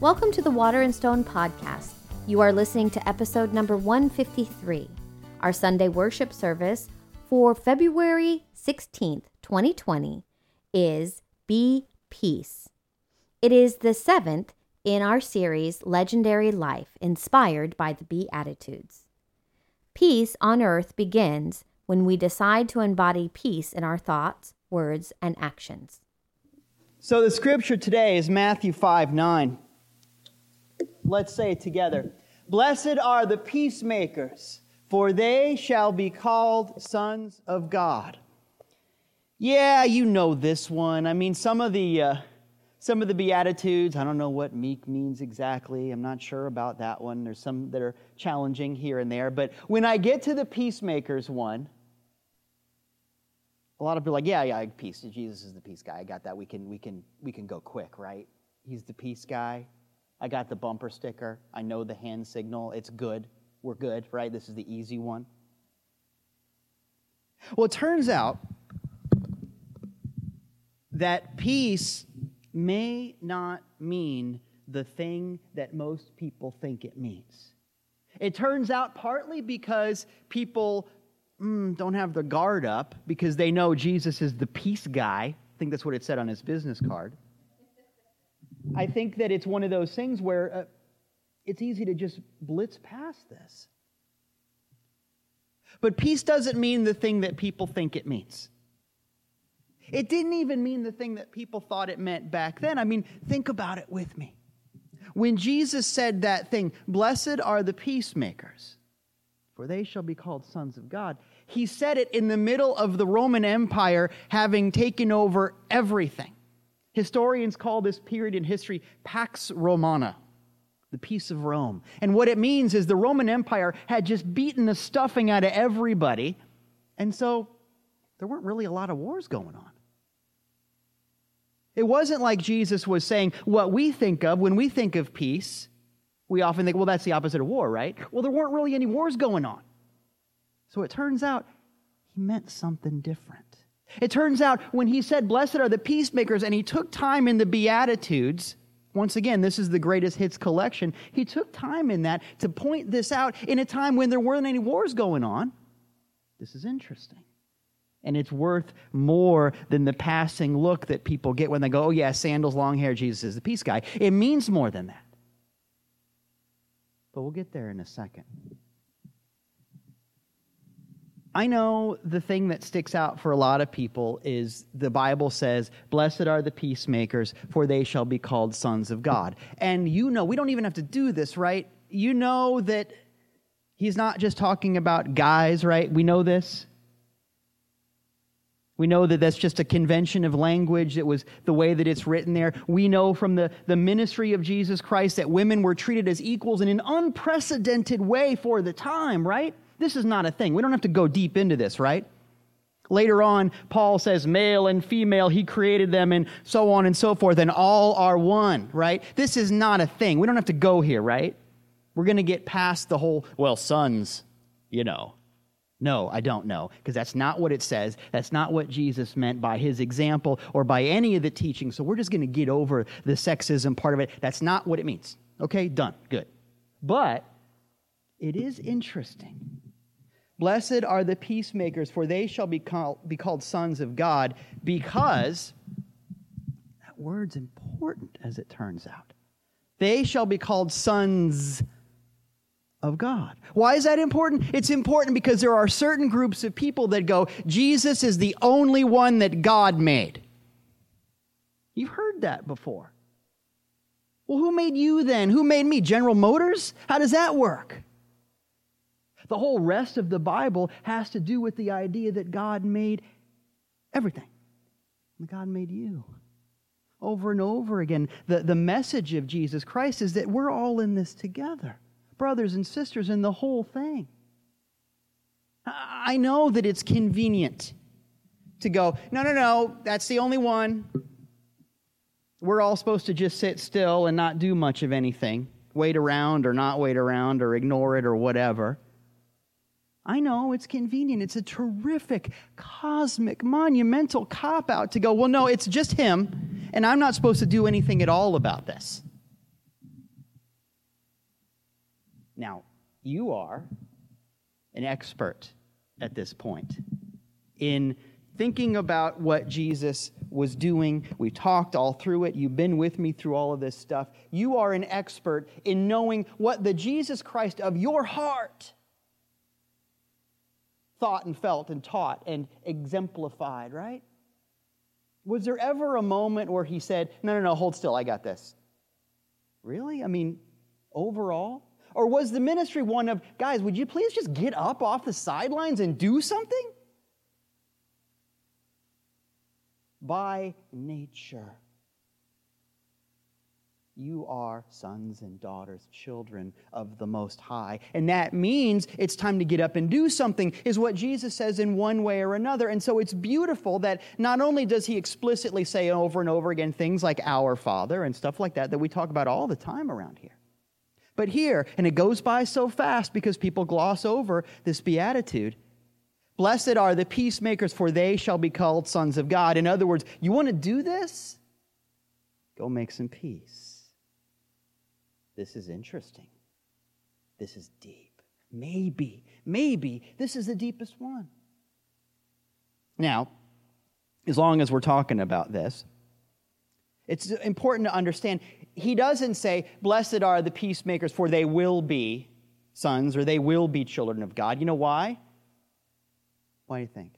Welcome to the Water and Stone podcast. You are listening to episode number 153. Our Sunday worship service for February 16th, 2020 is Be Peace. It is the seventh in our series Legendary Life, inspired by the Beatitudes. Peace on earth begins when we decide to embody peace in our thoughts, words, and actions. So the scripture today is Matthew 5 9. Let's say it together. Blessed are the peacemakers, for they shall be called sons of God. Yeah, you know this one. I mean, some of the. Uh, some of the Beatitudes, I don't know what meek means exactly. I'm not sure about that one. There's some that are challenging here and there. But when I get to the peacemakers one, a lot of people are like, yeah, yeah, peace. Jesus is the peace guy. I got that. We can, we can, we can go quick, right? He's the peace guy. I got the bumper sticker. I know the hand signal. It's good. We're good, right? This is the easy one. Well, it turns out that peace may not mean the thing that most people think it means. It turns out partly because people mm, don't have their guard up because they know Jesus is the peace guy. I think that's what it said on his business card. I think that it's one of those things where uh, it's easy to just blitz past this. But peace doesn't mean the thing that people think it means. It didn't even mean the thing that people thought it meant back then. I mean, think about it with me. When Jesus said that thing, blessed are the peacemakers, for they shall be called sons of God, he said it in the middle of the Roman Empire having taken over everything. Historians call this period in history Pax Romana, the peace of Rome. And what it means is the Roman Empire had just beaten the stuffing out of everybody, and so there weren't really a lot of wars going on. It wasn't like Jesus was saying what we think of when we think of peace. We often think, well, that's the opposite of war, right? Well, there weren't really any wars going on. So it turns out he meant something different. It turns out when he said, Blessed are the peacemakers, and he took time in the Beatitudes, once again, this is the greatest hits collection. He took time in that to point this out in a time when there weren't any wars going on. This is interesting. And it's worth more than the passing look that people get when they go, oh, yeah, sandals, long hair, Jesus is the peace guy. It means more than that. But we'll get there in a second. I know the thing that sticks out for a lot of people is the Bible says, Blessed are the peacemakers, for they shall be called sons of God. And you know, we don't even have to do this, right? You know that he's not just talking about guys, right? We know this. We know that that's just a convention of language. It was the way that it's written there. We know from the, the ministry of Jesus Christ that women were treated as equals in an unprecedented way for the time, right? This is not a thing. We don't have to go deep into this, right? Later on, Paul says male and female, he created them, and so on and so forth, and all are one, right? This is not a thing. We don't have to go here, right? We're going to get past the whole, well, sons, you know. No, I don't know, because that's not what it says. That's not what Jesus meant by his example or by any of the teaching. So we're just going to get over the sexism part of it. That's not what it means. Okay, done. Good. But it is interesting. Blessed are the peacemakers, for they shall be called, be called sons of God, because that word's important, as it turns out. They shall be called sons of God. Why is that important? It's important because there are certain groups of people that go, Jesus is the only one that God made. You've heard that before. Well, who made you then? Who made me? General Motors? How does that work? The whole rest of the Bible has to do with the idea that God made everything. God made you. Over and over again, the, the message of Jesus Christ is that we're all in this together brothers and sisters in the whole thing. I know that it's convenient to go, no, no, no, that's the only one. We're all supposed to just sit still and not do much of anything, wait around or not wait around or ignore it or whatever. I know it's convenient. It's a terrific, cosmic, monumental cop out to go, well, no, it's just him, and I'm not supposed to do anything at all about this. Now, you are an expert at this point in thinking about what Jesus was doing. We talked all through it. You've been with me through all of this stuff. You are an expert in knowing what the Jesus Christ of your heart thought and felt and taught and exemplified, right? Was there ever a moment where he said, No, no, no, hold still, I got this? Really? I mean, overall? Or was the ministry one of, guys, would you please just get up off the sidelines and do something? By nature, you are sons and daughters, children of the Most High. And that means it's time to get up and do something, is what Jesus says in one way or another. And so it's beautiful that not only does he explicitly say over and over again things like our Father and stuff like that, that we talk about all the time around here. But here, and it goes by so fast because people gloss over this beatitude. Blessed are the peacemakers, for they shall be called sons of God. In other words, you want to do this? Go make some peace. This is interesting. This is deep. Maybe, maybe this is the deepest one. Now, as long as we're talking about this, it's important to understand he doesn't say, Blessed are the peacemakers, for they will be sons or they will be children of God. You know why? Why do you think?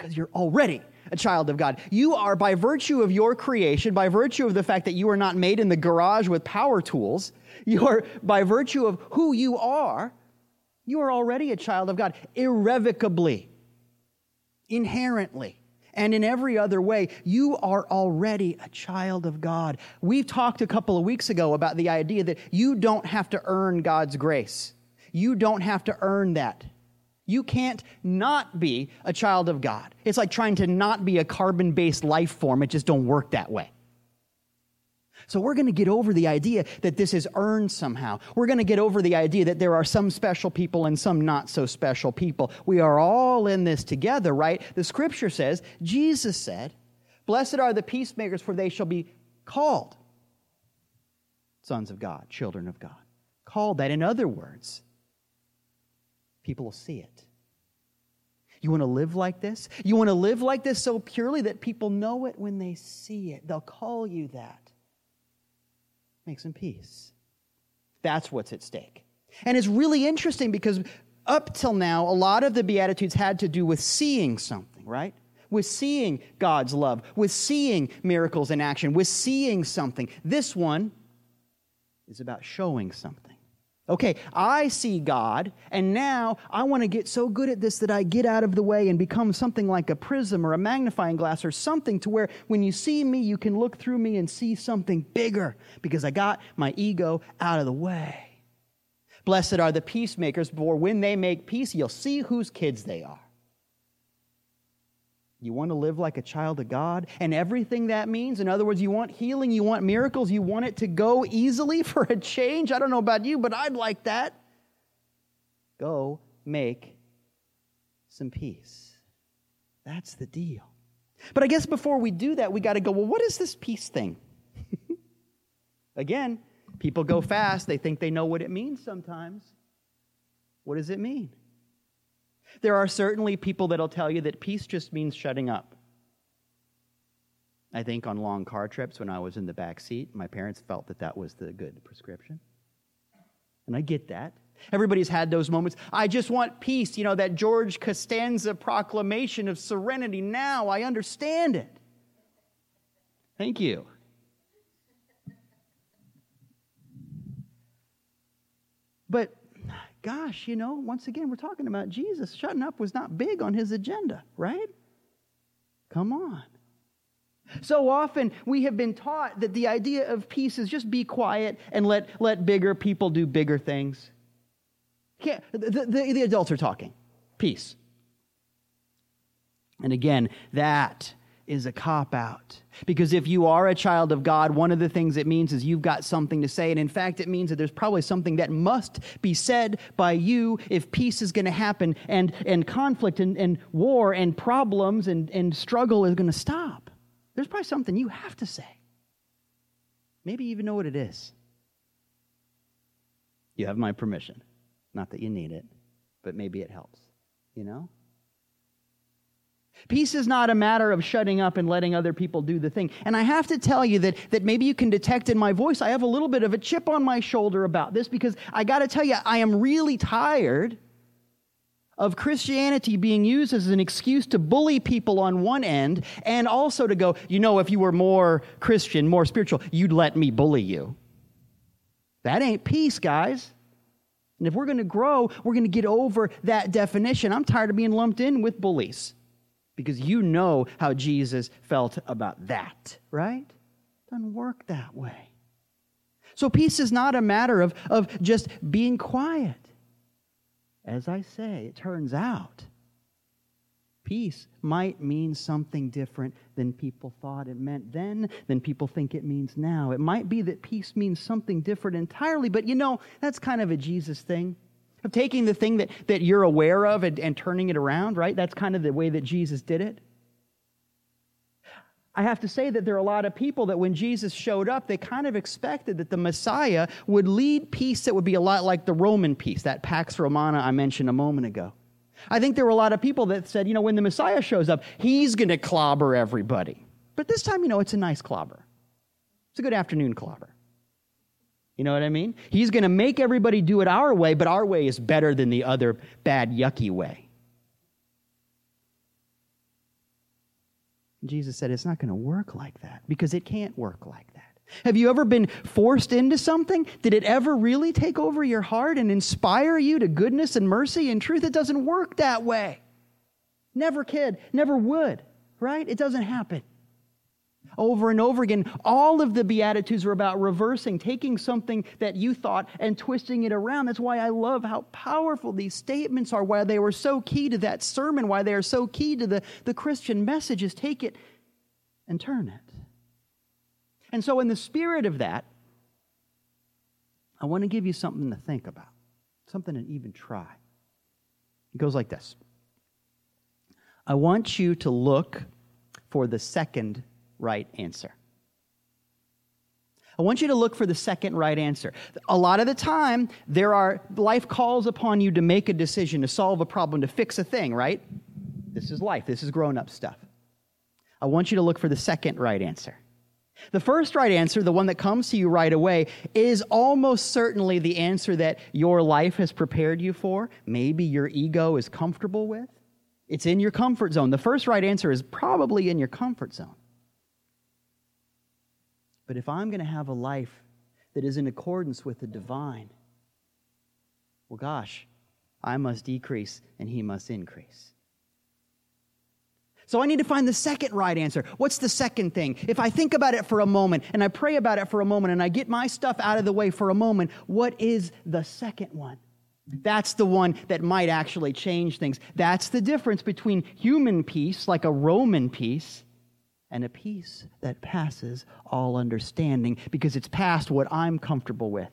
Because you're already a child of God. You are, by virtue of your creation, by virtue of the fact that you are not made in the garage with power tools, you are, by virtue of who you are, you are already a child of God, irrevocably, inherently and in every other way, you are already a child of God. We talked a couple of weeks ago about the idea that you don't have to earn God's grace. You don't have to earn that. You can't not be a child of God. It's like trying to not be a carbon based life form. It just don't work that way. So we're going to get over the idea that this is earned somehow. We're going to get over the idea that there are some special people and some not so special people. We are all in this together, right? The scripture says, Jesus said, Blessed are the peacemakers, for they shall be called sons of God, children of God. Called that. In other words, people will see it. You want to live like this? You want to live like this so purely that people know it when they see it. They'll call you that make some peace. That's what's at stake. And it's really interesting because up till now, a lot of the Beatitudes had to do with seeing something, right? With seeing God's love, with seeing miracles in action, with seeing something. This one is about showing something. Okay, I see God, and now I want to get so good at this that I get out of the way and become something like a prism or a magnifying glass or something to where when you see me, you can look through me and see something bigger because I got my ego out of the way. Blessed are the peacemakers, for when they make peace, you'll see whose kids they are. You want to live like a child of God and everything that means? In other words, you want healing, you want miracles, you want it to go easily for a change? I don't know about you, but I'd like that. Go make some peace. That's the deal. But I guess before we do that, we got to go, well, what is this peace thing? Again, people go fast, they think they know what it means sometimes. What does it mean? There are certainly people that'll tell you that peace just means shutting up. I think on long car trips when I was in the back seat, my parents felt that that was the good prescription. And I get that. Everybody's had those moments. I just want peace, you know, that George Costanza proclamation of serenity. Now I understand it. Thank you. But gosh, you know, once again, we're talking about Jesus. Shutting up was not big on his agenda, right? Come on. So often we have been taught that the idea of peace is just be quiet and let, let bigger people do bigger things. Can't, the, the, the adults are talking. Peace. And again, that is a cop out. Because if you are a child of God, one of the things it means is you've got something to say. And in fact, it means that there's probably something that must be said by you if peace is going to happen and, and conflict and, and war and problems and, and struggle is going to stop. There's probably something you have to say. Maybe you even know what it is. You have my permission. Not that you need it, but maybe it helps, you know? Peace is not a matter of shutting up and letting other people do the thing. And I have to tell you that, that maybe you can detect in my voice, I have a little bit of a chip on my shoulder about this because I got to tell you, I am really tired of Christianity being used as an excuse to bully people on one end and also to go, you know, if you were more Christian, more spiritual, you'd let me bully you. That ain't peace, guys. And if we're going to grow, we're going to get over that definition. I'm tired of being lumped in with bullies because you know how Jesus felt about that, right? It doesn't work that way. So peace is not a matter of, of just being quiet. As I say, it turns out peace might mean something different than people thought it meant then, than people think it means now. It might be that peace means something different entirely, but you know, that's kind of a Jesus thing. Of taking the thing that, that you're aware of and, and turning it around, right? That's kind of the way that Jesus did it. I have to say that there are a lot of people that when Jesus showed up, they kind of expected that the Messiah would lead peace that would be a lot like the Roman peace, that Pax Romana I mentioned a moment ago. I think there were a lot of people that said, you know, when the Messiah shows up, he's going to clobber everybody. But this time, you know, it's a nice clobber. It's a good afternoon clobber. You know what I mean? He's going to make everybody do it our way, but our way is better than the other bad, yucky way. Jesus said it's not going to work like that because it can't work like that. Have you ever been forced into something? Did it ever really take over your heart and inspire you to goodness and mercy and truth? It doesn't work that way. Never kid, never would, right? It doesn't happen. Over and over again, all of the Beatitudes are about reversing, taking something that you thought and twisting it around. That's why I love how powerful these statements are, why they were so key to that sermon, why they are so key to the, the Christian message is take it and turn it. And so, in the spirit of that, I want to give you something to think about, something to even try. It goes like this I want you to look for the second right answer. I want you to look for the second right answer. A lot of the time, there are life calls upon you to make a decision, to solve a problem, to fix a thing, right? This is life. This is grown up stuff. I want you to look for the second right answer. The first right answer, the one that comes to you right away, is almost certainly the answer that your life has prepared you for. Maybe your ego is comfortable with. It's in your comfort zone. The first right answer is probably in your comfort zone. But if I'm going to have a life that is in accordance with the divine, well, gosh, I must decrease and he must increase. So I need to find the second right answer. What's the second thing? If I think about it for a moment and I pray about it for a moment and I get my stuff out of the way for a moment, what is the second one? That's the one that might actually change things. That's the difference between human peace, like a Roman peace, and a peace that passes all understanding because it's past what I'm comfortable with.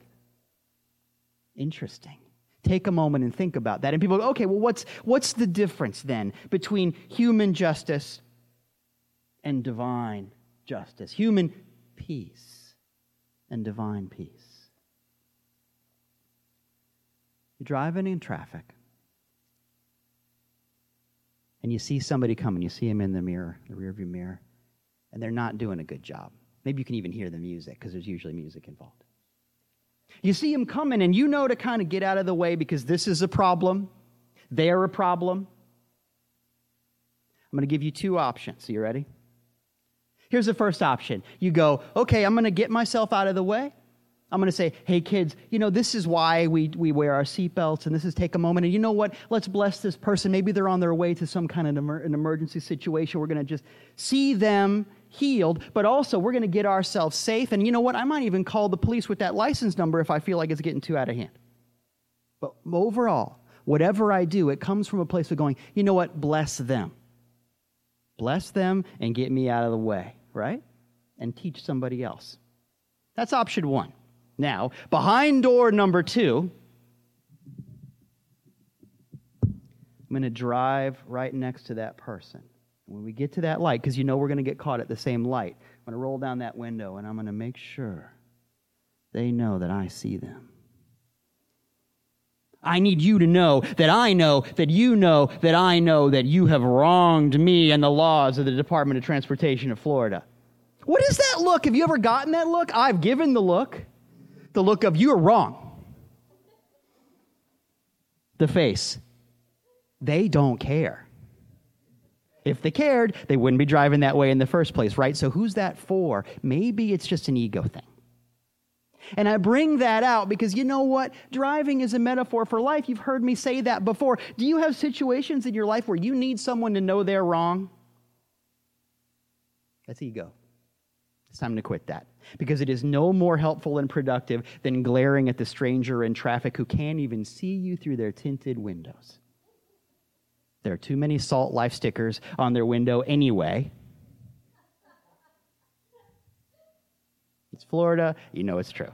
Interesting. Take a moment and think about that. And people go, okay, well, what's, what's the difference then between human justice and divine justice? Human peace and divine peace. You're driving in traffic and you see somebody coming, you see him in the mirror, the rearview mirror, and they're not doing a good job. Maybe you can even hear the music because there's usually music involved. You see them coming, and you know to kind of get out of the way because this is a problem, they're a problem. I'm going to give you two options. Are you ready? Here's the first option. You go, okay, I'm going to get myself out of the way. I'm going to say, hey, kids, you know, this is why we, we wear our seatbelts, and this is take a moment. And you know what? Let's bless this person. Maybe they're on their way to some kind of an emergency situation. We're going to just see them healed, but also we're going to get ourselves safe. And you know what? I might even call the police with that license number if I feel like it's getting too out of hand. But overall, whatever I do, it comes from a place of going, you know what? Bless them. Bless them and get me out of the way, right? And teach somebody else. That's option one. Now, behind door number two, I'm going to drive right next to that person. When we get to that light, because you know we're going to get caught at the same light, I'm going to roll down that window and I'm going to make sure they know that I see them. I need you to know that I know that you know that I know that you have wronged me and the laws of the Department of Transportation of Florida. What is that look? Have you ever gotten that look? I've given the look. The look of you're wrong. The face. They don't care. If they cared, they wouldn't be driving that way in the first place, right? So who's that for? Maybe it's just an ego thing. And I bring that out because you know what? Driving is a metaphor for life. You've heard me say that before. Do you have situations in your life where you need someone to know they're wrong? That's ego. It's time to quit that because it is no more helpful and productive than glaring at the stranger in traffic who can't even see you through their tinted windows. There are too many salt life stickers on their window anyway. It's Florida, you know it's true.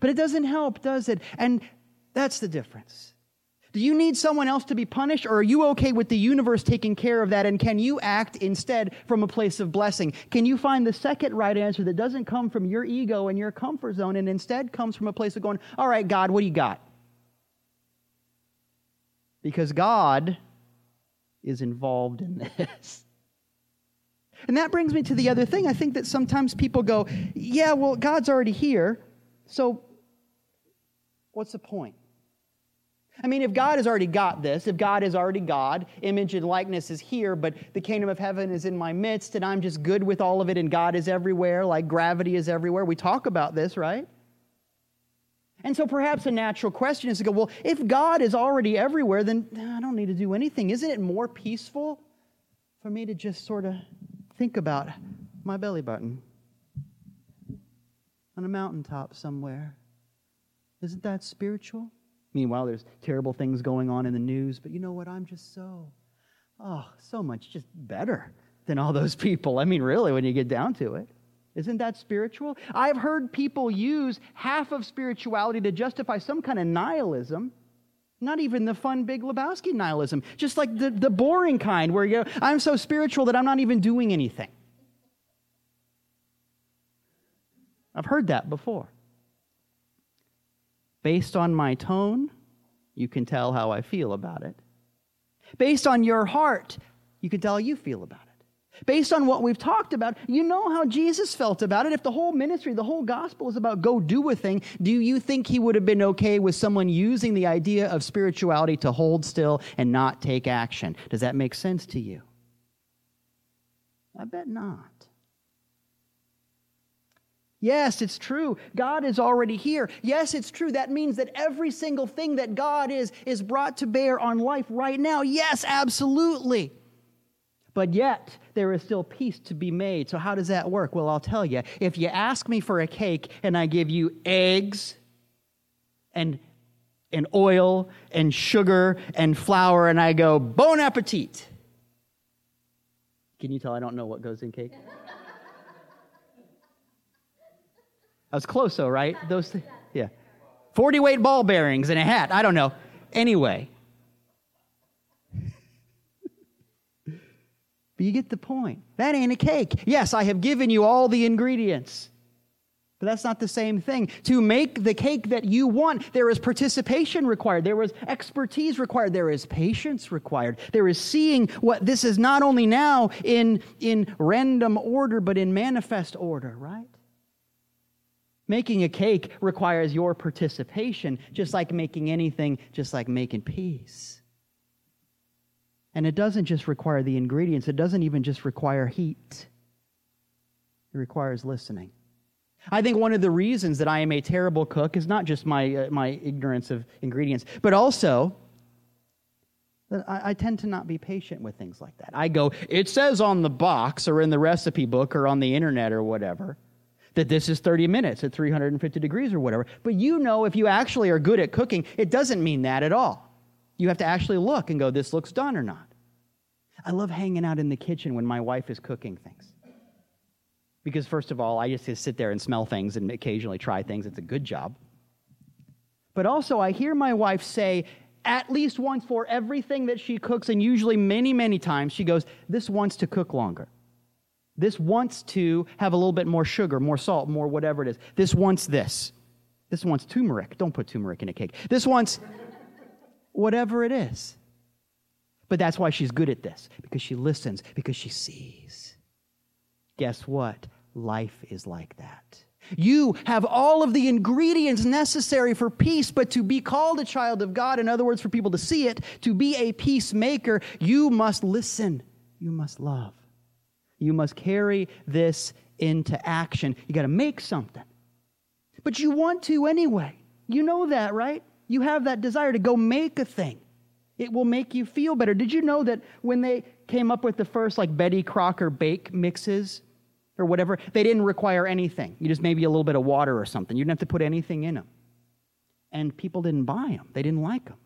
But it doesn't help, does it? And that's the difference. Do you need someone else to be punished, or are you okay with the universe taking care of that? And can you act instead from a place of blessing? Can you find the second right answer that doesn't come from your ego and your comfort zone and instead comes from a place of going, All right, God, what do you got? Because God is involved in this. And that brings me to the other thing. I think that sometimes people go, Yeah, well, God's already here, so what's the point? I mean, if God has already got this, if God is already God, image and likeness is here, but the kingdom of heaven is in my midst, and I'm just good with all of it, and God is everywhere, like gravity is everywhere. We talk about this, right? And so perhaps a natural question is to go, well, if God is already everywhere, then I don't need to do anything. Isn't it more peaceful for me to just sort of think about my belly button on a mountaintop somewhere? Isn't that spiritual? Meanwhile, there's terrible things going on in the news, but you know what? I'm just so, oh, so much just better than all those people. I mean, really, when you get down to it. Isn't that spiritual? I've heard people use half of spirituality to justify some kind of nihilism. Not even the fun Big Lebowski nihilism, just like the, the boring kind where you I'm so spiritual that I'm not even doing anything. I've heard that before. Based on my tone, you can tell how I feel about it. Based on your heart, you can tell how you feel about it. Based on what we've talked about, you know how Jesus felt about it. If the whole ministry, the whole gospel is about go do a thing, do you think he would have been okay with someone using the idea of spirituality to hold still and not take action? Does that make sense to you? I bet not. Yes, it's true. God is already here. Yes, it's true. That means that every single thing that God is is brought to bear on life right now. Yes, absolutely. But yet, there is still peace to be made. So, how does that work? Well, I'll tell you. If you ask me for a cake and I give you eggs and, and oil and sugar and flour, and I go, bon appetit. Can you tell I don't know what goes in cake? I was close though, right? Those, th- yeah. 40 weight ball bearings and a hat. I don't know. Anyway. You get the point. That ain't a cake. Yes, I have given you all the ingredients. But that's not the same thing. To make the cake that you want, there is participation required. There is expertise required. There is patience required. There is seeing what this is not only now in, in random order, but in manifest order, right? Making a cake requires your participation, just like making anything, just like making peace. And it doesn't just require the ingredients, it doesn't even just require heat, it requires listening. I think one of the reasons that I am a terrible cook is not just my, uh, my ignorance of ingredients, but also that I, I, tend to not be patient with things like that. I go, it says on the box or in the recipe book or on the internet or whatever that this is 30 minutes at 350 degrees or whatever. But you know, if you actually are good at cooking, it doesn't mean that at all. You have to actually look and go, this looks done or not. I love hanging out in the kitchen when my wife is cooking things. Because, first of all, I just sit there and smell things and occasionally try things. It's a good job. But also, I hear my wife say, at least once for everything that she cooks, and usually many, many times, she goes, This wants to cook longer. This wants to have a little bit more sugar, more salt, more whatever it is. This wants this. This wants turmeric. Don't put turmeric in a cake. This wants whatever it is. But that's why she's good at this, because she listens, because she sees. Guess what? Life is like that. You have all of the ingredients necessary for peace, but to be called a child of God, in other words, for people to see it, to be a peacemaker, you must listen. You must love. You must carry this into action. You got to make something. But you want to anyway. You know that, right? You have that desire to go make a thing. It will make you feel better. Did you know that when they came up with the first like Betty Crocker bake mixes or whatever, they didn't require anything. You just maybe a little bit of water or something. You didn't have to put anything in them. And people didn't buy them. They didn't like them.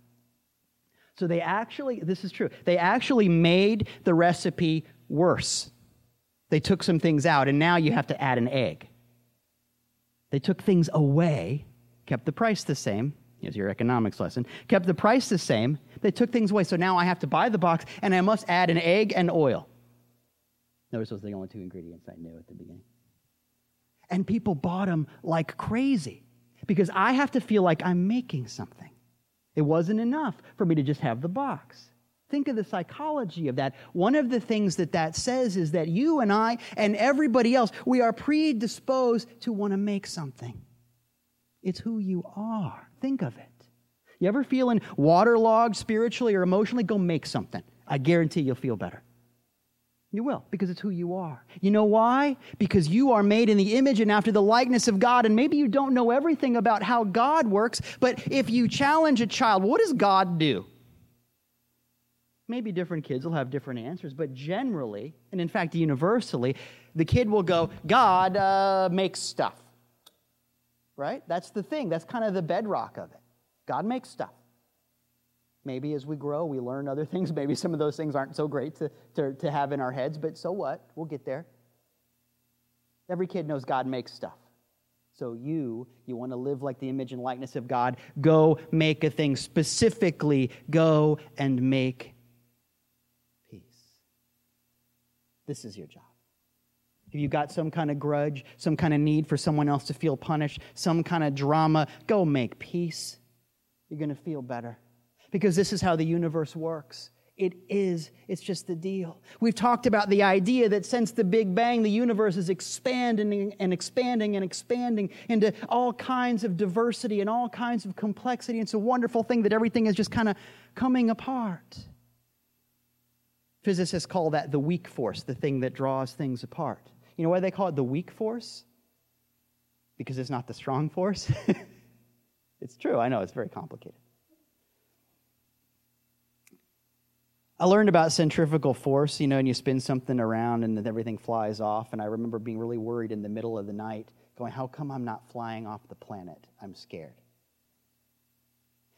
So they actually, this is true, they actually made the recipe worse. They took some things out, and now you have to add an egg. They took things away, kept the price the same. Here's your economics lesson. Kept the price the same. They took things away. So now I have to buy the box, and I must add an egg and oil. Notice those were the only two ingredients I knew at the beginning. And people bought them like crazy because I have to feel like I'm making something. It wasn't enough for me to just have the box. Think of the psychology of that. One of the things that that says is that you and I and everybody else, we are predisposed to want to make something. It's who you are. Think of it. You ever feeling waterlogged spiritually or emotionally? Go make something. I guarantee you'll feel better. You will, because it's who you are. You know why? Because you are made in the image and after the likeness of God, and maybe you don't know everything about how God works, but if you challenge a child, what does God do? Maybe different kids will have different answers, but generally, and in fact, universally, the kid will go, God uh, makes stuff. Right? That's the thing. That's kind of the bedrock of it. God makes stuff. Maybe as we grow, we learn other things. Maybe some of those things aren't so great to, to, to have in our heads, but so what? We'll get there. Every kid knows God makes stuff. So you, you want to live like the image and likeness of God, go make a thing. Specifically, go and make peace. This is your job. If you've got some kind of grudge, some kind of need for someone else to feel punished, some kind of drama, go make peace. You're going to feel better. Because this is how the universe works. It is, it's just the deal. We've talked about the idea that since the Big Bang, the universe is expanding and expanding and expanding into all kinds of diversity and all kinds of complexity. It's a wonderful thing that everything is just kind of coming apart. Physicists call that the weak force, the thing that draws things apart. You know why they call it the weak force? Because it's not the strong force? it's true, I know, it's very complicated. I learned about centrifugal force, you know, and you spin something around and then everything flies off. And I remember being really worried in the middle of the night, going, How come I'm not flying off the planet? I'm scared.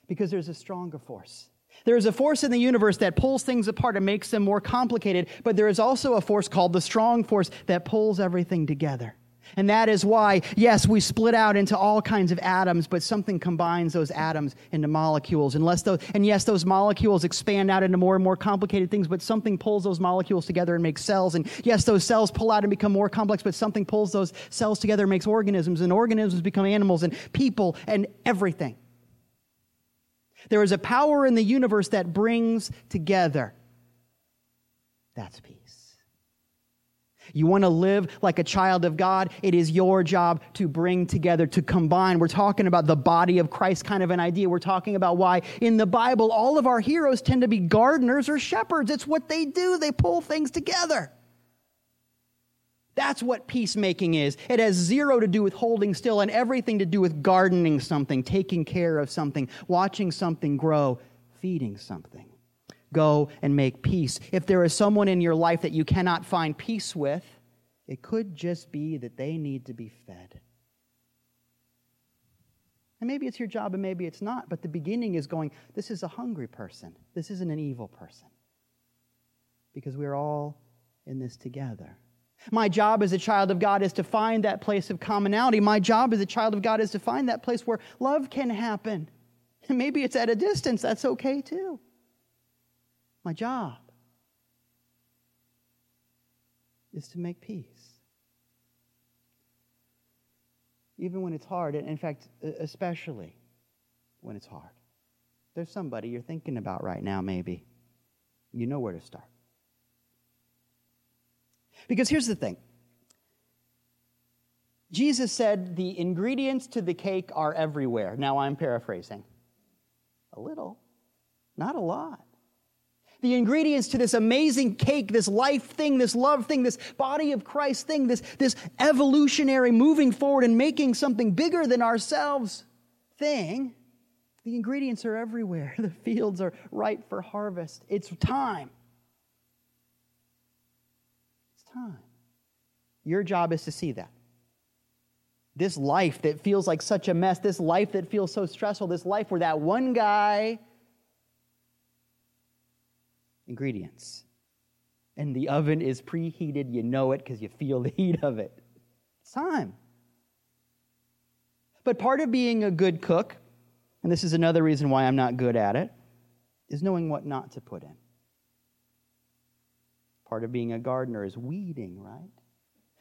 Because there's a stronger force. There is a force in the universe that pulls things apart and makes them more complicated, but there is also a force called the strong force that pulls everything together. And that is why, yes, we split out into all kinds of atoms, but something combines those atoms into molecules. Unless those, and yes, those molecules expand out into more and more complicated things, but something pulls those molecules together and makes cells. And yes, those cells pull out and become more complex, but something pulls those cells together and makes organisms, and organisms become animals and people and everything. There is a power in the universe that brings together. That's peace. You want to live like a child of God? It is your job to bring together, to combine. We're talking about the body of Christ kind of an idea. We're talking about why in the Bible all of our heroes tend to be gardeners or shepherds. It's what they do, they pull things together. That's what peacemaking is. It has zero to do with holding still and everything to do with gardening something, taking care of something, watching something grow, feeding something. Go and make peace. If there is someone in your life that you cannot find peace with, it could just be that they need to be fed. And maybe it's your job and maybe it's not, but the beginning is going, this is a hungry person. This isn't an evil person. Because we're all in this together. My job as a child of God is to find that place of commonality. My job as a child of God is to find that place where love can happen. And maybe it's at a distance, that's okay too. My job is to make peace. even when it's hard, and in fact, especially when it's hard. There's somebody you're thinking about right now, maybe. You know where to start. Because here's the thing Jesus said the ingredients to the cake are everywhere. Now I'm paraphrasing. A little, not a lot. The ingredients to this amazing cake, this life thing, this love thing, this body of Christ thing, this, this evolutionary moving forward and making something bigger than ourselves thing, the ingredients are everywhere. The fields are ripe for harvest. It's time. It's time. Your job is to see that. This life that feels like such a mess, this life that feels so stressful, this life where that one guy, ingredients. And the oven is preheated. You know it because you feel the heat of it. It's time. But part of being a good cook, and this is another reason why I'm not good at it, is knowing what not to put in. Part of being a gardener is weeding, right?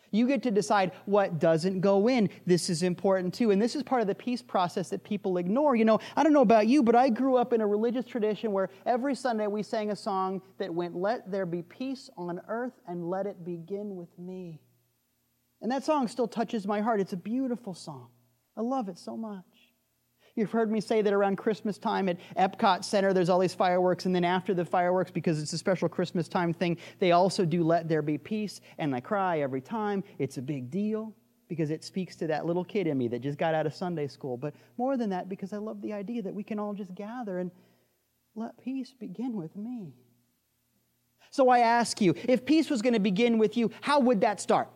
You get to decide what doesn't go in. This is important too. And this is part of the peace process that people ignore. You know, I don't know about you, but I grew up in a religious tradition where every Sunday we sang a song that went, Let there be peace on earth and let it begin with me. And that song still touches my heart. It's a beautiful song. I love it so much. You've heard me say that around Christmas time at Epcot Center, there's all these fireworks, and then after the fireworks, because it's a special Christmas time thing, they also do Let There Be Peace, and I cry every time. It's a big deal because it speaks to that little kid in me that just got out of Sunday school. But more than that, because I love the idea that we can all just gather and let peace begin with me. So I ask you, if peace was going to begin with you, how would that start?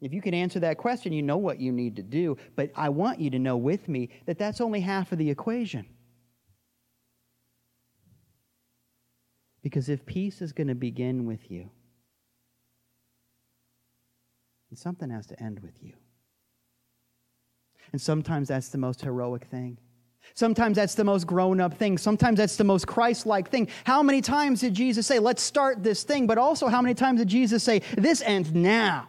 If you can answer that question, you know what you need to do. But I want you to know with me that that's only half of the equation. Because if peace is going to begin with you, then something has to end with you. And sometimes that's the most heroic thing. Sometimes that's the most grown up thing. Sometimes that's the most Christ like thing. How many times did Jesus say, let's start this thing? But also, how many times did Jesus say, this ends now?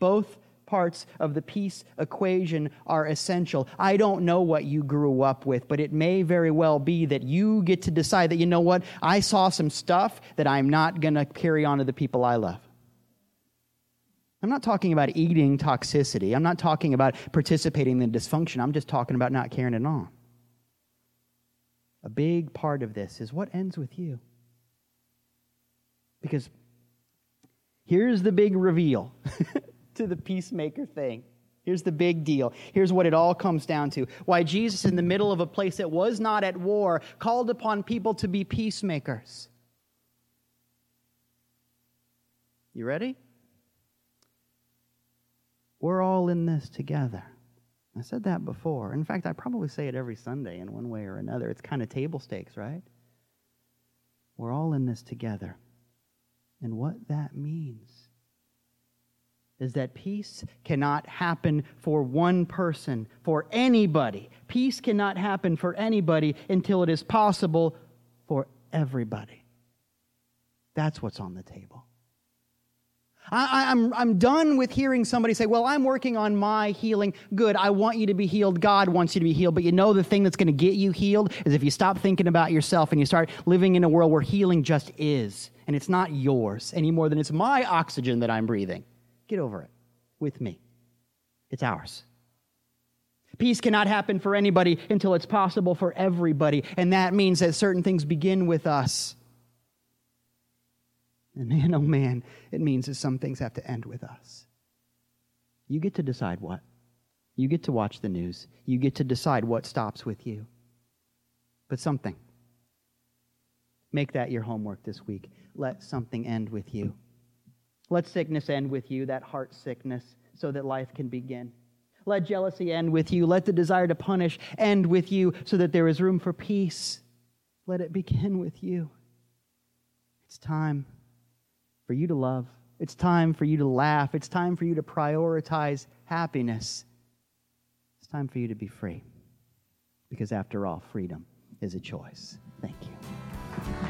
Both parts of the peace equation are essential. I don't know what you grew up with, but it may very well be that you get to decide that, you know what, I saw some stuff that I'm not going to carry on to the people I love. I'm not talking about eating toxicity. I'm not talking about participating in dysfunction. I'm just talking about not carrying it on. A big part of this is what ends with you. Because here's the big reveal. to the peacemaker thing. Here's the big deal. Here's what it all comes down to. Why Jesus, in the middle of a place that was not at war, called upon people to be peacemakers. You ready? We're all in this together. I said that before. In fact, I probably say it every Sunday in one way or another. It's kind of table stakes, right? We're all in this together. And what that means is that peace cannot happen for one person, for anybody. Peace cannot happen for anybody until it is possible for everybody. That's what's on the table. I, am I'm, I'm done with hearing somebody say, Well, I'm working on my healing. Good. I want you to be healed. God wants you to be healed. But you know, the thing that's going to get you healed is if you stop thinking about yourself and you start living in a world where healing just is. And it's not yours any more than it's my oxygen that I'm breathing. Get over it with me. It's ours. Peace cannot happen for anybody until it's possible for everybody. And that means that certain things begin with us. And man, oh man, it means that some things have to end with us. You get to decide what. You get to watch the news. You get to decide what stops with you. But something. Make that your homework this week. Let something end with you. Let sickness end with you, that heart sickness, so that life can begin. Let jealousy end with you. Let the desire to punish end with you, so that there is room for peace. Let it begin with you. It's time for you to love. It's time for you to laugh. It's time for you to prioritize happiness. It's time for you to be free. Because after all, freedom is a choice. Thank you.